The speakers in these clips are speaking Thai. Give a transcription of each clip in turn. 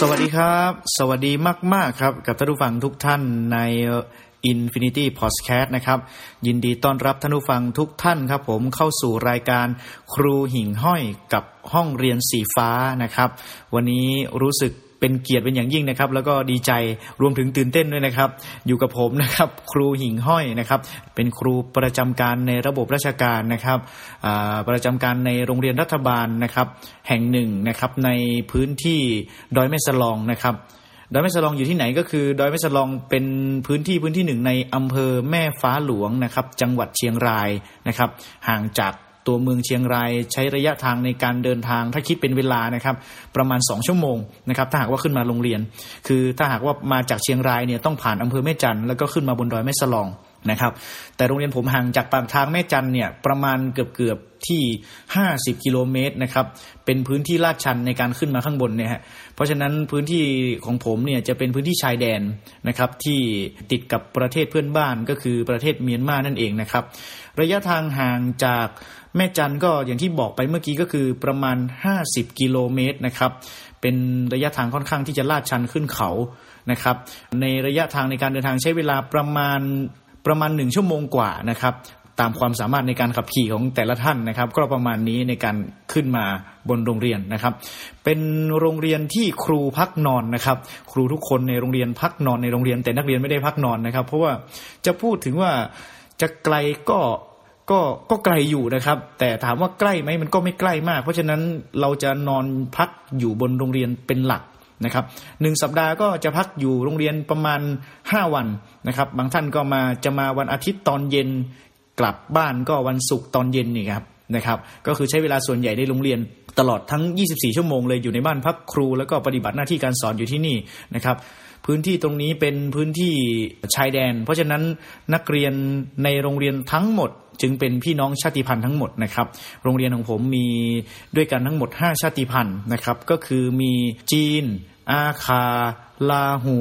สวัสดีครับ สวัสดีมาก ๆ ครับ กับท่านผู้ฟังทุกท่านใน Infinity Podcast นะครับ ยินดีต้อนรับท่านผู้ฟังทุกท่านครับ ผมเข้าสู่รายการครูหิ่งห้อยกับห้องเรียนสีฟ้านะครับ วันนี้รู้สึก เป็นเกียรติเป็นอย่างยิ่งนะครับ แล้วก็ดีใจรวมถึงตื่นเต้นด้วยนะครับ อยู่กับผมนะครับ ครูหิ่งห้อยนะครับ เป็นครูประจำการในระบบราชการนะครับประจำการในโรงเรียนรัฐบาลนะครับ แห่งหนึ่งนะครับในพื้นที่ดอยแม่สลองนะครับดอยแม่สลองอยู่ที่ไหนก็คือดอยแม่สลองเป็นพื้นที่พื้นที่หนึ่งในอำเภอแม่ฟ้าหลวงนะครับ จังหวัดเชียงรายนะครับ ห่างจาก ตัวเมืองเชียงรายใช้ระยะทางในการเดินทางถ้าคิดเป็นเวลานะครับประมาณ 2 ชั่วโมงนะครับถ้าหากว่าขึ้นมาโรงเรียน คือถ้าหากว่ามาจากเชียงรายเนี่ยต้องผ่านอำเภอแม่จันแล้วก็ขึ้นมาบนดอยแม่สลองนะครับแต่โรงเรียนผมห่างจากปากทางแม่จันเนี่ยประมาณเกือบเกือบที่ 50 กิโลเมตรนะครับเป็นพื้นที่ลาดชันในการขึ้นมาข้างบนเนี่ยฮะเพราะฉะนั้นพื้นที่ของผมเนี่ยจะเป็นพื้นที่ชายแดนนะครับที่ติดกับประเทศเพื่อนบ้านก็คือประเทศเมียนมานั่นเองนะครับระยะทางห่างจาก แม่จันก็อย่างที่บอกไปเมื่อกี้ก็คือประมาณ 50 กิโลเมตรนะครับ เป็นระยะทางค่อนข้างที่จะลาดชันขึ้นเขานะครับ ในระยะทางในการเดินทางใช้เวลาประมาณประมาณหนึ่งชั่วโมงกว่านะครับตามความสามารถในการขับขี่ของแต่ละท่านนะครับ ก็ประมาณนี้ในการขึ้นมาบนโรงเรียนนะครับ เป็นโรงเรียนที่ครูพักนอนนะครับ ครูทุกคนในโรงเรียนพักนอนในโรงเรียน แต่นักเรียนไม่ได้พักนอนนะครับ เพราะว่าจะพูดถึงว่าจะไกลก็ ก็ก็ไกลอยู่นะครับ แต่ถามว่าใกล้ไหมมันก็ไม่ใกล้มาก เพราะฉะนั้นเราจะนอนพักอยู่บนโรงเรียนเป็นหลักนะครับหนึ่งสัปดาห์ก็จะพักอยู่โรงเรียนประมาณ 5 วันนะครับ บางท่านก็มาจะมาวันอาทิตย์ตอนเย็นกลับบ้านก็วันศุกร์ตอนเย็นนี่ครับนะครับ ก็คือใช้เวลาส่วนใหญ่ในโรงเรียนตลอดทั้ง 24 ชั่วโมงเลยอยู่ในบ้านพักครู แล้วก็ปฏิบัติหน้าที่การสอนอยู่ที่นี่นะครับพื้นที่ตรงนี้เป็นพื้นที่ชายแดน เพราะฉะนั้นนักเรียนในโรงเรียนทั้งหมด จึงเป็นพี่น้องชาติพันธุ์ทั้งหมดนะครับ โรงเรียนของผมมีด้วยกันทั้งหมด 5 ชาติพันธุ์นะครับ ก็คือมีจีน อาคา ลาหู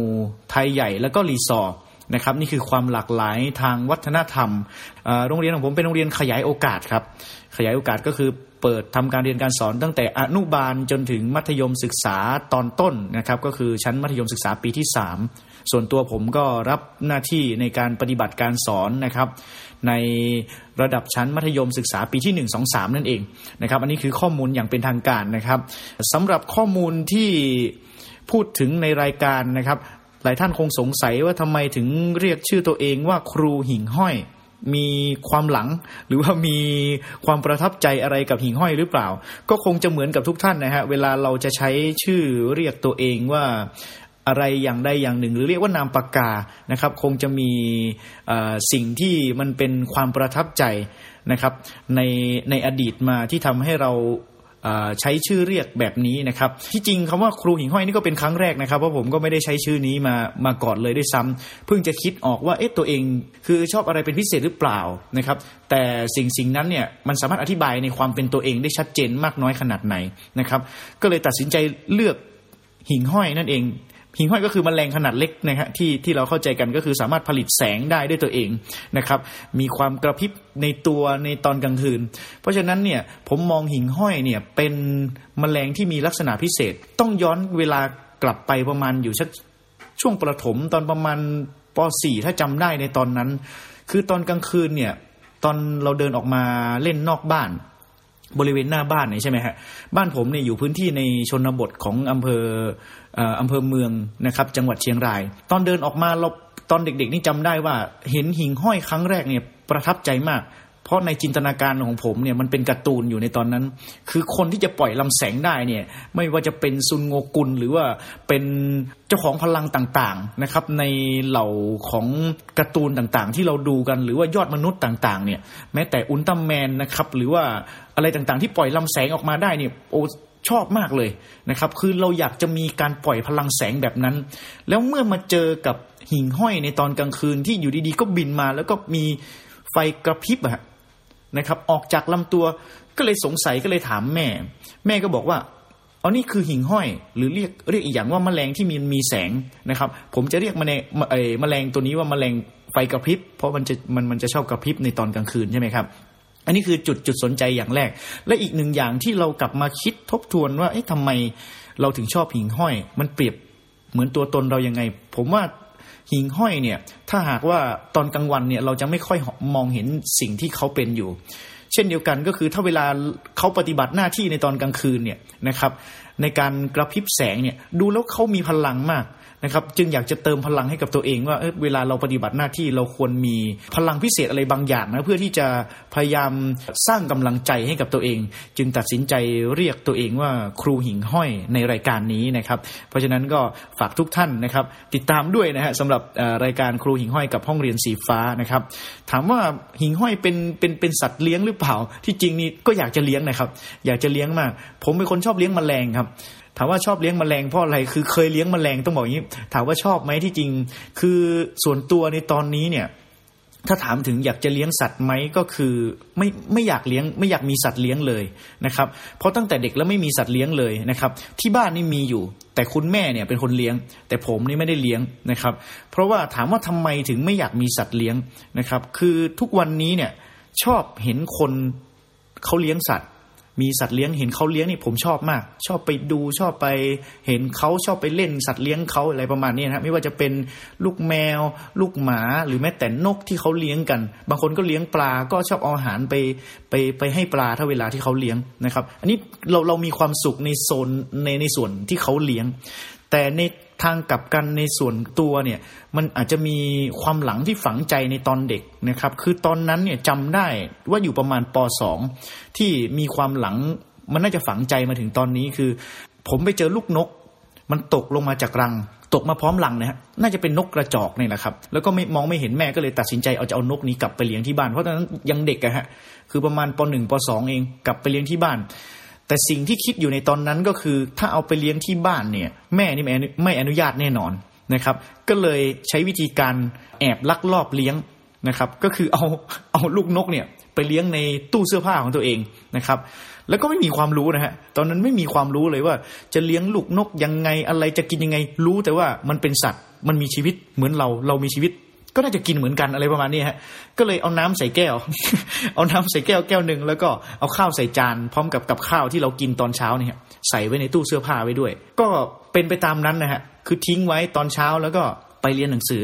ไทยใหญ่ แล้วก็รีสอร์นะครับนี่คือความหลากหลายทางวัฒนธรรม โรงเรียนของผมเป็นโรงเรียนขยายโอกาสครับ ขยายโอกาสก็คือ เปิดทำการเรียนการสอนตั้งแต่อนุบาลจนถึงมัธยมศึกษาตอนต้นนะครับ ก็คือชั้นมัธยมศึกษาปีที่ 3 ส่วนตัวผมก็รับหน้าที่ในการปฏิบัติการสอนนะครับ ในระดับชั้นมัธยมศึกษาปีที่ 1 2 3 นั่นเองนะครับ อันนี้คือข้อมูลอย่างเป็นทางการนะครับสำหรับข้อมูลที่พูดถึงในรายการนะครับ หลายท่านคงสงสัยว่าทำไมถึงเรียกชื่อตัวเองว่าครูหิ่งห้อย มีความหลัง หรือว่ามีความประทับใจอะไรกับหิ่งห้อยหรือเปล่า ก็คงจะเหมือนกับทุกท่านนะฮะเวลาเราจะใช้ชื่อเรียกตัวเองว่าอะไรอย่างใดอย่างหนึ่ง หรือเรียกว่านามปากกานะครับ คงจะมีสิ่งที่มันเป็นความประทับใจนะครับ ในในอดีตมาที่ทำให้เรา ใช้ชื่อเรียกแบบนี้นะครับ ที่จริงคำว่าครูหิ่งห้อยนี่ก็เป็นครั้งแรกนะครับเพราะผมก็ไม่ได้ใช้ชื่อนี้มามาก่อนเลยด้วยซ้ำเพิ่งจะคิดออกว่าเอ๊ะตัวเองคือชอบอะไรเป็นพิเศษหรือเปล่านะครับแต่สิ่งสิ่งนั้นเนี่ยมันสามารถอธิบายในความเป็นตัวเองได้ชัดเจนมากน้อยขนาดไหนนะครับ ก็เลยตัดสินใจเลือกหิ่งห้อยนั่นเอง หิ่งห้อยก็คือมแมลงขนาดเล็กนะฮะที่ที่เราเข้าใจกันก็คือสามารถผลิตแสงได้ด้วยตัวเองนะครับ มีความกระพริบในตัวในตอนกลางคืน เพราะฉะนั้นเนี่ยผมมองหิ่งห้อยเนี่ยเป็นมแมลงที่มีลักษณะพิเศษ ต้องย้อนเวลากลับไปประมาณอยู่ชักช่วงประถมตอนประมาณป .4 ถ้าจำได้ในตอนนั้น คือตอนกลางคืนเนี่ย ตอนเราเดินออกมาเล่นนอกบ้าน บริเวณหน้าบ้านนี่ใช่ไหมฮะบ้านผมเนี่ยอยู่พื้นที่ในชนบทของอำเภออำเภอเมืองนะครับ จังหวัดเชียงราย ตอนเดินออกมาเราตอนเด็กๆนี่จำได้ว่า เห็นหิ่งห้อยครั้งแรกเนี่ยประทับใจมาก เพราะในจินตนาการของผมเนี่ยมันเป็นการ์ตูนอยู่ในตอนนั้น คือคนที่จะปล่อยลำแสงได้เนี่ยไม่ว่าจะเป็นซุนโงกุลหรือว่าเป็นเจ้าของพลังต่างๆนะครับ ในเหล่าของการ์ตูนต่างๆ ที่เราดูกันหรือว่ายอดมนุษย์ต่างๆเนี่ยแม้แต่อุลตร้าแมนนะครับหรือว่าอะไรต่างๆ ที่ปล่อยลำแสงออกมาได้เนี่ยโอ้ชอบมากเลยนะครับ คือเราอยากจะมีการปล่อยพลังแสงแบบนั้น แล้วเมื่อมาเจอกับหิ่งห้อยในตอนกลางคืนที่อยู่ดีๆ ก็บินมาแล้วก็มีไฟกระพริบอะ นะครับ ออกจากลำตัวก็เลยสงสัยก็เลยถามแม่ แม่ก็บอกว่าอ๋อนี่คือหิ่งห้อย หรือเรียกเรียกอีกอย่างว่าแมลงที่มีมีแสงนะครับ ผมจะเรียกแมลงเอแมลงตัวนี้ว่าแมลงไฟกระพริบ เพราะมันจะมันมันจะชอบกระพริบในตอนกลางคืนใช่ไหมครับอันนี้คือจุดจุดสนใจอย่างแรก และอีกหนึ่งอย่างที่เรากลับมาคิดทบทวนว่าเอ๊ะทำไมเราถึงชอบหิ่งห้อย มันเปรียบเหมือนตัวตนเรายังไง ผมว่า หิ่งห้อยเนี่ยถ้าหากว่าตอนกลางวันเนี่ยเราจะไม่ค่อยมองเห็นสิ่งที่เขาเป็นอยู่ เช่นเดียวกันก็คือถ้าเวลาเขาปฏิบัติหน้าที่ในตอนกลางคืนเนี่ยนะครับในการกระพริบแสงเนี่ยดูแล้วเขามีพลังมาก นะครับจึงอยากจะเติมพลังให้กับตัวเองว่าเเวลาเราปฏิบัติหน้าที่เราควรมีพลังพิเศษอะไรบางอย่างนะเพื่อที่จะพยายามสร้างกำลังใจให้กับตัวเอง จึงตัดสินใจเรียกตัวเองว่าครูหิ่งห้อยในรายการนี้นะครับ เพราะฉะนั้นก็ฝากทุกท่านนะครับติดตามด้วยนะฮะสำหรับรายการครูหิ่งห้อยกับห้องเรียนสีฟ้านะครับ ถามว่าหิ่งห้อยเป็นเป็นเป็นสัตว์เลี้ยงหรือเปล่า ที่จริงนี่ก็อยากจะเลี้ยงนะครับ อยากจะเลี้ยงมาก ผมเป็นคนชอบเลี้ยงแมลงครับ ถามว่าชอบเลี้ยงมแมลงเพราะอะไรคือเคยเลี้ยงมแมลงต้องบอกอย่างนี้ ถามว่าชอบไหมที่จริง คือส่วนตัวในตอนนี้เนี่ย ถ้าถามถึงอยากจะเลี้ยงสัตว์ไหมก็คือไม่ไม่อยากเลี้ยงไม่อยากมีสัตว์เลี้ยงเลยนะครับเพราะตั้งแต่เด็กแล้วไม่มีสัตว์เลี้ยงเลยนะครับ ที่บ้านนี่มีอยู่ แต่คุณแม่เนี่ยเป็นคนเลี้ยง แต่ผมนี่ไม่ได้เลี้ยงนะครับ เพราะว่าถามว่าทำไมถึงไม่อยากมีสัตว์เลี้ยงนะครับ คือทุกวันนี้เนี่ยชอบเห็นคนเขาเลี้ยงสัตว์ มีสัตว์เลี้ยงเห็นเขาเลี้ยงนี่ผมชอบมาก ชอบไปดูชอบไปเห็นเขาชอบไปเล่นสัตว์เลี้ยงเขาอะไรประมาณนี้นะครับไม่ว่าจะเป็นลูกแมว ลูกหมาหรือแม้แต่นกที่เขาเลี้ยงกัน บางคนก็เลี้ยงปลาก็ชอบเอาอาหารไปไปไปให้ปลาถ้าเวลาที่เขาเลี้ยงนะครับ อันนี้เราเรามีความสุขในโซนในในส่วนที่เขาเลี้ยง แต่ในทางกลับกันในส่วนตัวเนี่ยมันอาจจะมีความหลังที่ฝังใจในตอนเด็กนะครับ คือตอนนั้นเนี่ยจำได้ว่าอยู่ประมาณป .2 ที่มีความหลังมันน่าจะฝังใจมาถึงตอนนี้คือ ผมไปเจอลูกนก มันตกลงมาจากรัง ตกมาพร้อมรังนะฮะน่าจะเป็นนกกระจอกนี่แหละครับ แล้วก็ไม่มองไม่เห็นแม่ก็เลยตัดสินใจเอาจะเอานกนี้กลับไปเลี้ยงที่บ้านเพราะตอนนั้นยังเด็กอะฮะคือประมาณป .1 ป .2 เองกลับไปเลี้ยงที่บ้าน แต่สิ่งที่คิดอยู่ในตอนนั้นก็คือ ถ้าเอาไปเลี้ยงที่บ้านเนี่ย แม่นี่ไม่อนุญาตแน่นอนนะครับ ก็เลยใช้วิธีการแอบลักลอบเลี้ยงนะครับ ก็คือเอาเอาลูกนกเนี่ยไปเลี้ยงในตู้เสื้อผ้าของตัวเองนะครับ แล้วก็ไม่มีความรู้นะฮะตอนนั้นไม่มีความรู้เลยว่า จะเลี้ยงลูกนกยังไงอะไรจะกินยังไงรู้แต่ว่ามันเป็นสัตว์ มันมีชีวิตเหมือนเราเรามีชีวิต ก็น่าจะกินเหมือนกันอะไรประมาณนี้ฮะ ก็เลยเอาน้ำใส่แก้ว เอาน้ำใส่แก้วแก้วหนึ่งแล้วก็เอาข้าวใส่จานพร้อมกับกับข้าวที่เรากินตอนเช้าเนี่ยใส่ไว้ในตู้เสื้อผ้าไว้ด้วย ก็เป็นไปตามนั้นนะฮะ คือทิ้งไว้ตอนเช้าแล้วก็ไปเรียนหนังสือ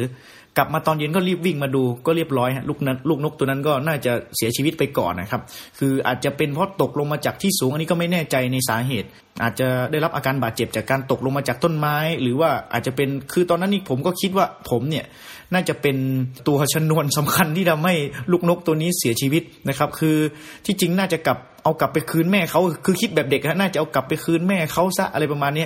กลับมาตอนเย็นก็รีบวิ่งมาดูก็เรียบร้อยฮะลูกนั้นลูกนกตัวนั้นก็น่าจะเสียชีวิตไปก่อนนะครับ คืออาจจะเป็นเพราะตกลงมาจากที่สูงอันนี้ก็ไม่แน่ใจในสาเหตุ อาจจะได้รับอาการบาดเจ็บจากการตกลงมาจากต้นไม้ หรือว่าอาจจะเป็นคือตอนนั้นนี่ผมก็คิดว่าผมเนี่ยน่าจะเป็นตัวชนวนสำคัญที่ทำให้ลูกนกตัวนี้เสียชีวิตนะครับ คือที่จริงน่าจะกลับเอากลับไปคืนแม่เขาคือคิดแบบเด็กฮะน่าจะเอากลับไปคืนแม่เขาซะอะไรประมาณนี้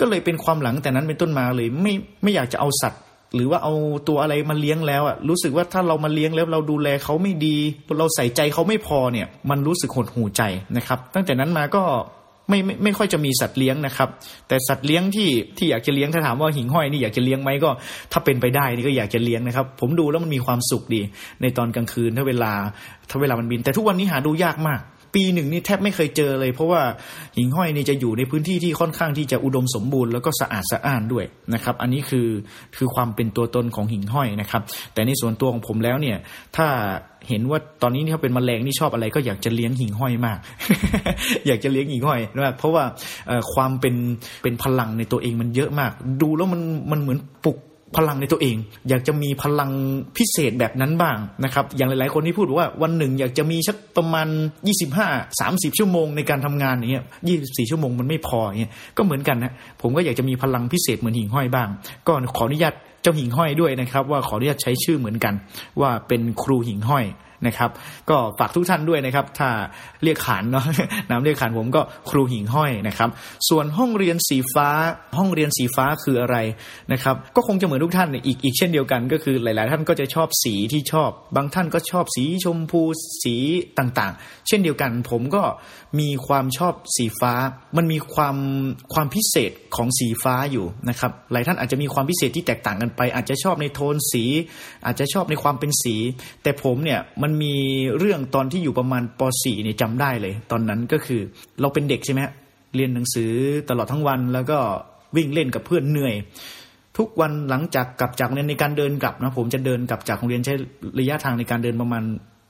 ก็เลยเป็นความหลังแต่นั้นเป็นต้นมาเลยไม่ไม่อยากจะเอาสัตว์ หรือว่าเอาตัวอะไรมาเลี้ยงแล้วอะรู้สึกว่าถ้าเรามาเลี้ยงแล้วเราดูแลเขาไม่ดี เราใส่ใจเขาไม่พอเนี่ย มันรู้สึกหดหูใจนะครับ ตั้งแต่นั้นมาก็ ไม่ไม่ไม่ค่อยจะมีสัตว์เลี้ยงนะครับ แต่สัตว์เลี้ยงที่ที่อยากจะเลี้ยงถ้าถามว่าหิ่งห้อยนี่อยากจะเลี้ยงไหมก็ ถ้าเป็นไปได้นี่ก็อยากจะเลี้ยงนะครับ ผมดูแล้วมันมีความสุขดี ในตอนกลางคืนถ้าเวลาถ้าเวลามันบิน แต่ทุกวันนี้หาดูยากมาก ปีหนึ่งนี่แทบไม่เคยเจอเลย เพราะว่าหิ่งห้อยนี่จะอยู่ในพื้นที่ที่ค่อนข้างที่จะอุดมสมบูรณ์แล้วก็สะอาดสะอ้านด้วยนะครับ อันนี้คือคือความเป็นตัวตนของหิ่งห้อยนะครับ แต่ในส่วนตัวของผมแล้วเนี่ย ถ้าเห็นว่าตอนนี้เขาเป็นมแมลงนี่ชอบอะไรก็อยากจะเลี้ยงหิ่งห้อยมาก อยากจะเลี้ยงหิ่งห้อยนะเพราะว่าความเป็นเป็นพลังในตัวเองมันเยอะมาก ดูแล้วมันมันเหมือนปลุก พลังในตัวเอง อยากจะมีพลังพิเศษแบบนั้นบ้างนะครับอย่างหลายๆคนที่พูดว่าวันหนึ่งอยากจะมีสักประมาณ 25 30 ชั่วโมงในการทำงานอย่างเงี้ย24 ชั่วโมงมันไม่พออย่างเงี้ยก็เหมือนกันนะผมก็อยากจะมีพลังพิเศษเหมือนหิ่งห้อยบ้าง ก็ขออนุญาตเจ้าหิ่งห้อยด้วยนะครับ ว่าขออนุญาตใช้ชื่อเหมือนกัน ว่าเป็นครูหิ่งห้อย นะครับ ก็ฝากทุกท่านด้วยนะครับ ถ้าเรียกขานเนาะน้ำเรียกขานผมก็ครูหิ่งห้อยนะครับ ส่วนห้องเรียนสีฟ้า ห้องเรียนสีฟ้าคืออะไรนะครับ ก็คงจะเหมือนทุกท่านอีกอีกเช่นเดียวกัน ก็คือหลาย ๆ ท่านก็จะชอบสีที่ชอบ บางท่านก็ชอบสีชมพูสีต่าง ๆ เช่นเดียวกัน ผมก็มีความชอบสีฟ้า มันมีความความพิเศษของสีฟ้าอยู่นะครับ หลายท่านอาจจะมีความพิเศษที่แตกต่างกันไป อาจจะชอบในโทนสี อาจจะชอบในความเป็นสี แต่ผมเนี่ยมันมีเรื่องตอนที่อยู่ประมาณป .4 เนี่ยจำได้เลย ตอนนั้นก็คือเราเป็นเด็กใช่ไหมเรียนหนังสือตลอดทั้งวันแล้วก็วิ่งเล่นกับเพื่อนเหนื่อย ทุกวันหลังจากกลับจากเรียนในการเดินกลับนะผมจะเดินกลับจากโรงเรียนใช้ระยะทางในการเดินประมาณ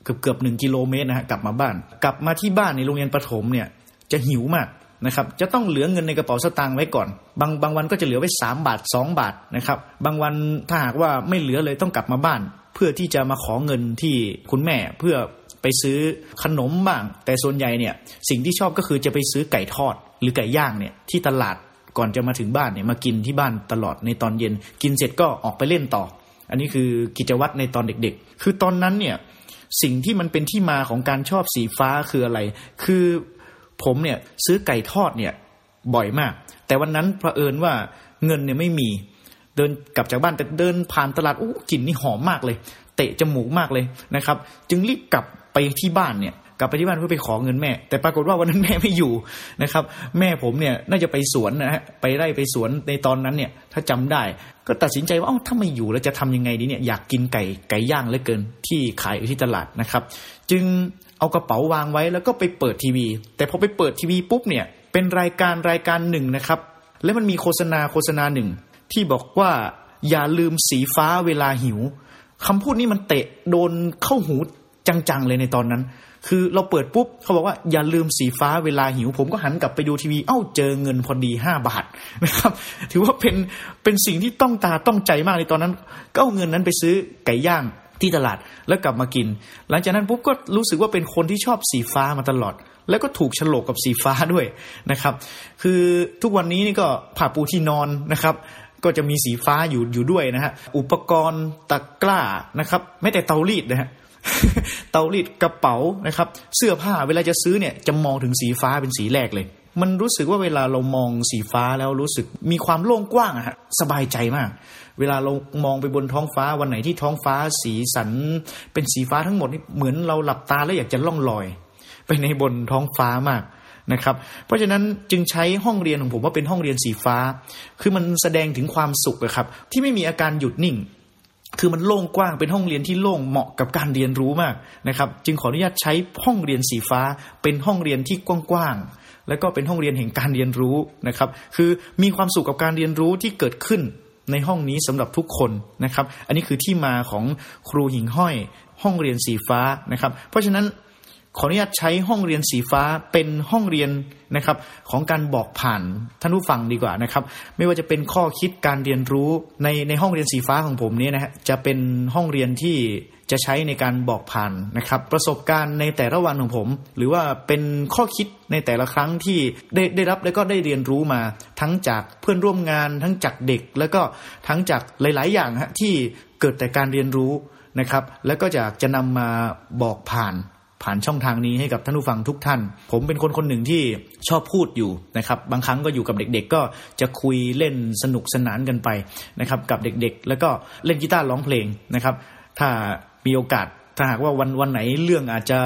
เกือบเกือบหนึ่งกิโลเมตรนะฮะกลับมาบ้าน กลับมาที่บ้านในโรงเรียนประถมเนี่ยจะหิวมากนะครับจะต้องเหลือเงินในกระเป๋าสตางค์ไว้ก่อน บางบางวันก็จะเหลือไว้ 3 บาท 2 บาทนะครับบางวันถ้าหากว่าไม่เหลือเลยต้องกลับมาบ้าน เพื่อที่จะมาขอเงินที่คุณแม่เพื่อไปซื้อขนมบ้าง แต่ส่วนใหญ่เนี่ยสิ่งที่ชอบก็คือจะไปซื้อไก่ทอดหรือไก่ย่างเนี่ยที่ตลาดก่อนจะมาถึงบ้านเนี่ยมากินที่บ้านตลอดในตอนเย็น กินเสร็จก็ออกไปเล่นต่อ อันนี้คือกิจวัตรในตอนเด็กๆ คือตอนนั้นเนี่ยสิ่งที่มันเป็นที่มาของการชอบสีฟ้าคืออะไร คือผมเนี่ยซื้อไก่ทอดเนี่ยบ่อยมาก แต่วันนั้นเผอิญว่าเงินเนี่ยไม่มี เดินกลับจากบ้านแต่เดินผ่านตลาดอู้กลิ่นนี่หอมมากเลย เตะจมูกมากเลยนะครับ จึงรีบกลับไปที่บ้านเนี่ยกลับไปที่บ้านเพื่อไปขอเงินแม่ แต่ปรากฏว่าวันนั้นแม่ไม่อยู่นะครับ แม่ผมเนี่ยน่าจะไปสวนนะฮะไปไร่ไปสวนในตอนนั้นเนี่ย ถ้าจำได้ ก็ตัดสินใจว่าเอ้าถ้าไม่อยู่แล้วจะทำยังไงดีเนี่ยอยากกินไก่ไก่ย่างเหลือเกินที่ขายอยู่ที่ตลาดนะครับ จึงเอากระเป๋าวางไว้แล้วก็ไปเปิดทีวี แต่พอไปเปิดทีวีปุ๊บเนี่ยเป็นรายการรายการหนึ่งนะครับ แล้วมันมีโฆษณาโฆษณาหนึ่ง ที่บอกว่าอย่าลืมสีฟ้าเวลาหิวคำพูดนี้มันเตะโดนเข้าหูจังๆเลยในตอนนั้น คือเราเปิดปุ๊บเขาบอกว่าอย่าลืมสีฟ้าเวลาหิว ผมก็หันกลับไปดูทีวี เอ้าเจอเงินพอดีห้าบาทนะครับ ถือว่าเป็นเป็นสิ่งที่ต้องตาต้องใจมากในตอนนั้น ก็เอาเงินนั้นไปซื้อไก่ย่างที่ตลาดแล้วกลับมากิน หลังจากนั้นปุ๊บก็รู้สึกว่าเป็นคนที่ชอบสีฟ้ามาตลอด แล้วก็ถูกฉลกกับสีฟ้าด้วยนะครับ คือทุกวันนี้นี่ก็ผ้าปูที่นอนนะครับ ก็จะมีสีฟ้าอยู่อยู่ด้วยนะฮะอุปกรณ์ตะกร้านะครับ ไม่แต่เตารีดนะฮะเตารีดกระเป๋านะครับ เสื้อผ้าเวลาจะซื้อเนี่ยจะมองถึงสีฟ้าเป็นสีแรกเลย มันรู้สึกว่าเวลาเรามองสีฟ้าแล้วรู้สึกมีความโล่งกว้างอะฮะสบายใจมาก เวลาเรามองไปบนท้องฟ้าวันไหนที่ท้องฟ้าสีสัน เป็นสีฟ้าทั้งหมดนี่เหมือนเราหลับตาแล้วอยากจะล่องลอย ไปในบนท้องฟ้ามาก นะครับ เพราะฉะนั้นจึงใช้ห้องเรียนของผมว่าเป็นห้องเรียนสีฟ้า คือมันแสดงถึงความสุขครับ ที่ไม่มีอาการหยุดนิ่ง คือมันโล่งกว้างเป็นห้องเรียนที่โล่งเหมาะกับการเรียนรู้มากนะครับ จึงขออนุญาตใช้ห้องเรียนสีฟ้า เป็นห้องเรียนที่กว้างๆแล้วก็เป็นห้องเรียนแห่งการเรียนรู้นะครับ คือมีความสุขกับการเรียนรู้ที่เกิดขึ้นในห้องนี้สำหรับทุกคนนะครับ อันนี้คือที่มาของครูหิ่งห้อย ห้องเรียนสีฟ้านะครับ เพราะฉะนั้น ขออนุญาตใช้ห้องเรียนสีฟ้าเป็นห้องเรียนนะครับ ของการบอกผ่านท่านผู้ฟังดีกว่านะครับ ไม่ว่าจะเป็นข้อคิดการเรียนรู้ในในห้องเรียนสีฟ้าของผมนี้นะฮะจะเป็นห้องเรียนที่จะใช้ในการบอกผ่านนะครับ ประสบการณ์ในแต่ละวันของผม หรือว่าเป็นข้อคิดในแต่ละครั้งที่ได้ได้รับและก็ได้เรียนรู้มา ทั้งจากเพื่อนร่วมงาน ทั้งจากเด็ก แล้วก็ทั้งจากหลาย ๆ อย่างฮะที่เกิดแต่การเรียนรู้นะครับ แล้วก็จะจะนำมาบอกผ่าน ผ่านช่องทางนี้ให้กับท่านผู้ฟังทุกท่าน ผมเป็นคนคนหนึ่งที่ชอบพูดอยู่นะครับ บางครั้งก็อยู่กับเด็กๆ ก็จะคุยเล่นสนุกสนานกันไปนะครับ กับเด็กๆ แล้วก็เล่นกีตาร์ร้องเพลงนะครับ ถ้ามีโอกาสถ้าหากว่าวันวันไหนเรื่องอาจจะ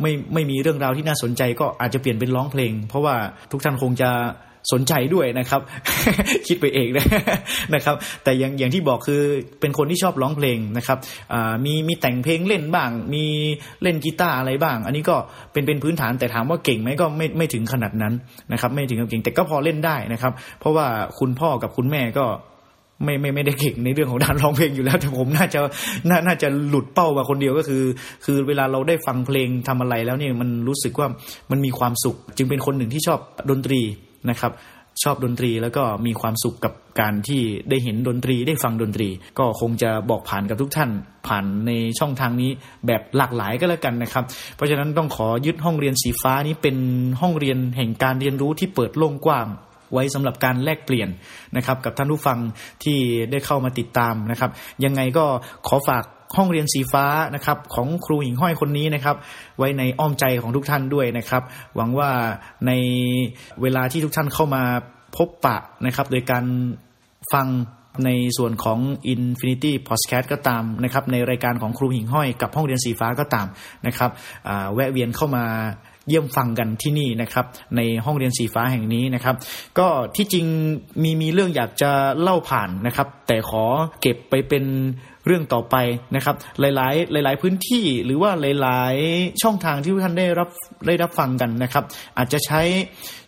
ไม่ไม่มีเรื่องราวที่น่าสนใจ ก็อาจจะเปลี่ยนเป็นร้องเพลง เพราะว่าทุกท่านคงจะ สนใจด้วยนะครับ คิดไปเองนะนะครับ แต่อย่างอย่างที่บอกคือเป็นคนที่ชอบร้องเพลงนะครับมีมีแต่งเพลงเล่นบ้าง มีเล่นกีตาร์อะไรบ้าง อันนี้ก็เป็นเป็นพื้นฐานแต่ถามว่าเก่งไหมก็ไม่ไม่ถึงขนาดนั้นนะครับ ไม่ถึงกับเก่งแต่ก็พอเล่นได้นะครับ เพราะว่าคุณพ่อกับคุณแม่ก็ไม่ไม่ไม่ได้เก่งในเรื่องของการร้องเพลงอยู่แล้ว แต่ผมน่าจะนาน่าจะหลุดเป้ามาคนเดียวก็คือ คือเวลาเราได้ฟังเพลงทำอะไรแล้วเนี่ยมันรู้สึกว่ามันมีความสุข จึงเป็นคนหนึ่งที่ชอบดนตรี นะครับ ชอบดนตรีแล้วก็มีความสุขกับการที่ได้เห็นดนตรีได้ฟังดนตรี ก็คงจะบอกผ่านกับทุกท่านผ่านในช่องทางนี้แบบหลากหลายก็แล้วกันนะครับ เพราะฉะนั้นต้องขอยึดห้องเรียนสีฟ้านี้เป็นห้องเรียนแห่งการเรียนรู้ที่เปิดโล่งกว้างไว้สำหรับการแลกเปลี่ยนนะครับ กับท่านผู้ฟังที่ได้เข้ามาติดตามนะครับ ยังไงก็ขอฝาก ห้องเรียนสีฟ้านะครับของครูหิ่งห้อยคนนี้นะครับ ไว้ในอ้อมใจของทุกท่านด้วยนะครับ หวังว่าในเวลาที่ทุกท่านเข้ามาพบปะนะครับ โดยการฟังในส่วนของ Infinity Podcast ก็ตามนะครับในรายการของครูหิ่งห้อยกับห้องเรียนสีฟ้าก็ตามนะครับแวะเวียนเข้ามาเยี่ยมฟังกันที่นี่นะครับ ในห้องเรียนสีฟ้าแห่งนี้นะครับ ก็ที่จริงมีมีเรื่องอยากจะเล่าผ่านนะครับ แต่ขอเก็บไปเป็น เรื่องต่อไปนะครับ หลาย ๆ หลาย ๆ พื้นที่หรือว่าหลาย ๆ ช่องทางที่ท่านได้รับได้รับฟังกันนะครับ อาจจะใช้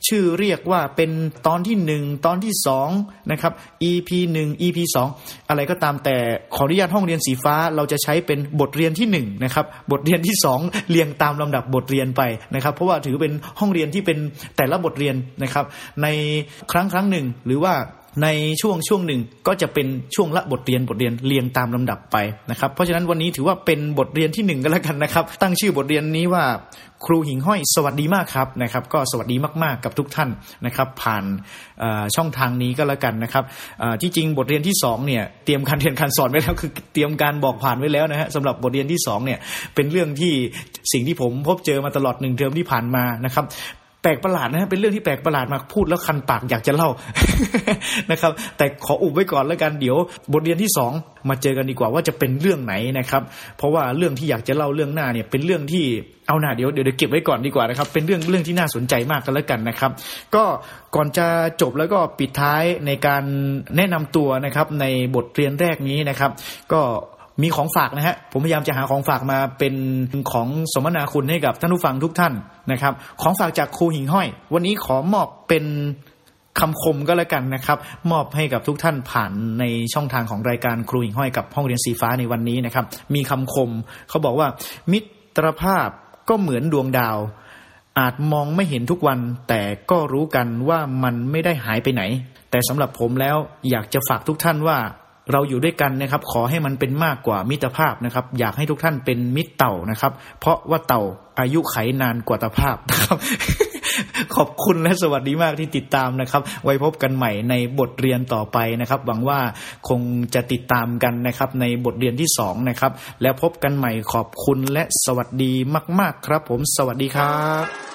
ชื่อเรียกว่าเป็นตอนที่หนึ่งตอนที่สองนะครับ EP หนึ่ง EP สองอะไรก็ตามแต่ขออนุญาตห้องเรียนสีฟ้า เราจะใช้เป็นบทเรียนที่หนึ่งนะครับบทเรียนที่สองเรียงตามลำดับบทเรียนไปนะครับ เพราะว่าถือเป็นห้องเรียนที่เป็นแต่ละบทเรียนนะครับ ในครั้งครั้งหนึ่งหรือว่า ในช่วงช่วงหนึ่งก็จะเป็นช่วงละบทเรียนบทเรียนเรียงตามลำดับไปนะครับ เพราะฉะนั้นวันนี้ถือว่าเป็นบทเรียนที่หนึ่งกันแล้วกันนะครับ ตั้งชื่อบทเรียนนี้ว่าครูหิงห้อยสวัสดีมากครับนะครับ ก็สวัสดีมากๆกับทุกท่านนะครับ ผ่านช่องทางนี้ก็แล้วกันนะครับที่จริงบทเรียนที่2เนี่ยเตรียมการเรียนการสอนไว้แล้วคือเตรียมการบอกผ่านไว้แล้วนะฮะสำหรับบทเรียนที่2เนี่ยเป็นเรื่องที่สิ่งที่ผมพบเจอมาตลอดหนึ่งเทอมที่ผ่านมานะครับ แปลกประหลาดนะฮะเป็นเรื่องที่แปลกประหลาดมากพูดแล้วคันปากอยากจะเล่านะครับ แต่ขออุบไว้ก่อนแล้วกันเดี๋ยว บทเรียนที่สองมาเจอกันดีกว่าว่าจะเป็นเรื่องไหนนะครับ เพราะว่าเรื่องที่อยากจะเล่าเรื่องหน้าเนี่ยเป็นเรื่องที่เอาหน้าเดี๋ยวเดี๋ยวเก็บไว้ก่อนดีกว่านะครับ เป็นเรื่องเรื่องที่น่าสนใจมากกันแล้วกันนะครับ ก็ก่อนจะจบแล้วก็ปิดท้ายในการแนะนำตัวนะครับในบทเรียนแรกนี้นะครับ ก็ มีของฝากนะฮะผมพยายามจะหาของฝากมาเป็นของสมนาคุณให้กับท่านผู้ฟังทุกท่านนะครับ ของฝากจากครูหิ่งห้อย วันนี้ขอมอบเป็นคำคมก็แล้วกันนะครับ มอบให้กับทุกท่านผ่านในช่องทางของรายการครูหิ่งห้อยกับห้องเรียนสีฟ้าในวันนี้นะครับ มีคำคมเขาบอกว่า มิตรภาพก็เหมือนดวงดาว อาจมองไม่เห็นทุกวัน แต่ก็รู้กันว่ามันไม่ได้หายไปไหน แต่สำหรับผมแล้วอยากจะฝากทุกท่านว่า เราอยู่ด้วยกันนะครับ ขอให้มันเป็นมากกว่ามิตรภาพนะครับ อยากให้ทุกท่านเป็นมิตรเต่านะครับ เพราะว่าเต่าอายุไขนานกว่าตภาพนะครับ ขอบคุณและสวัสดีมากที่ติดตามนะครับ ไว้พบกันใหม่ในบทเรียนต่อไปนะครับ หวังว่าคงจะติดตามกันนะครับ ในบทเรียนที่สองนะครับ แล้วพบกันใหม่ขอบคุณและสวัสดีมาก ๆ ครับ ผมสวัสดีครับ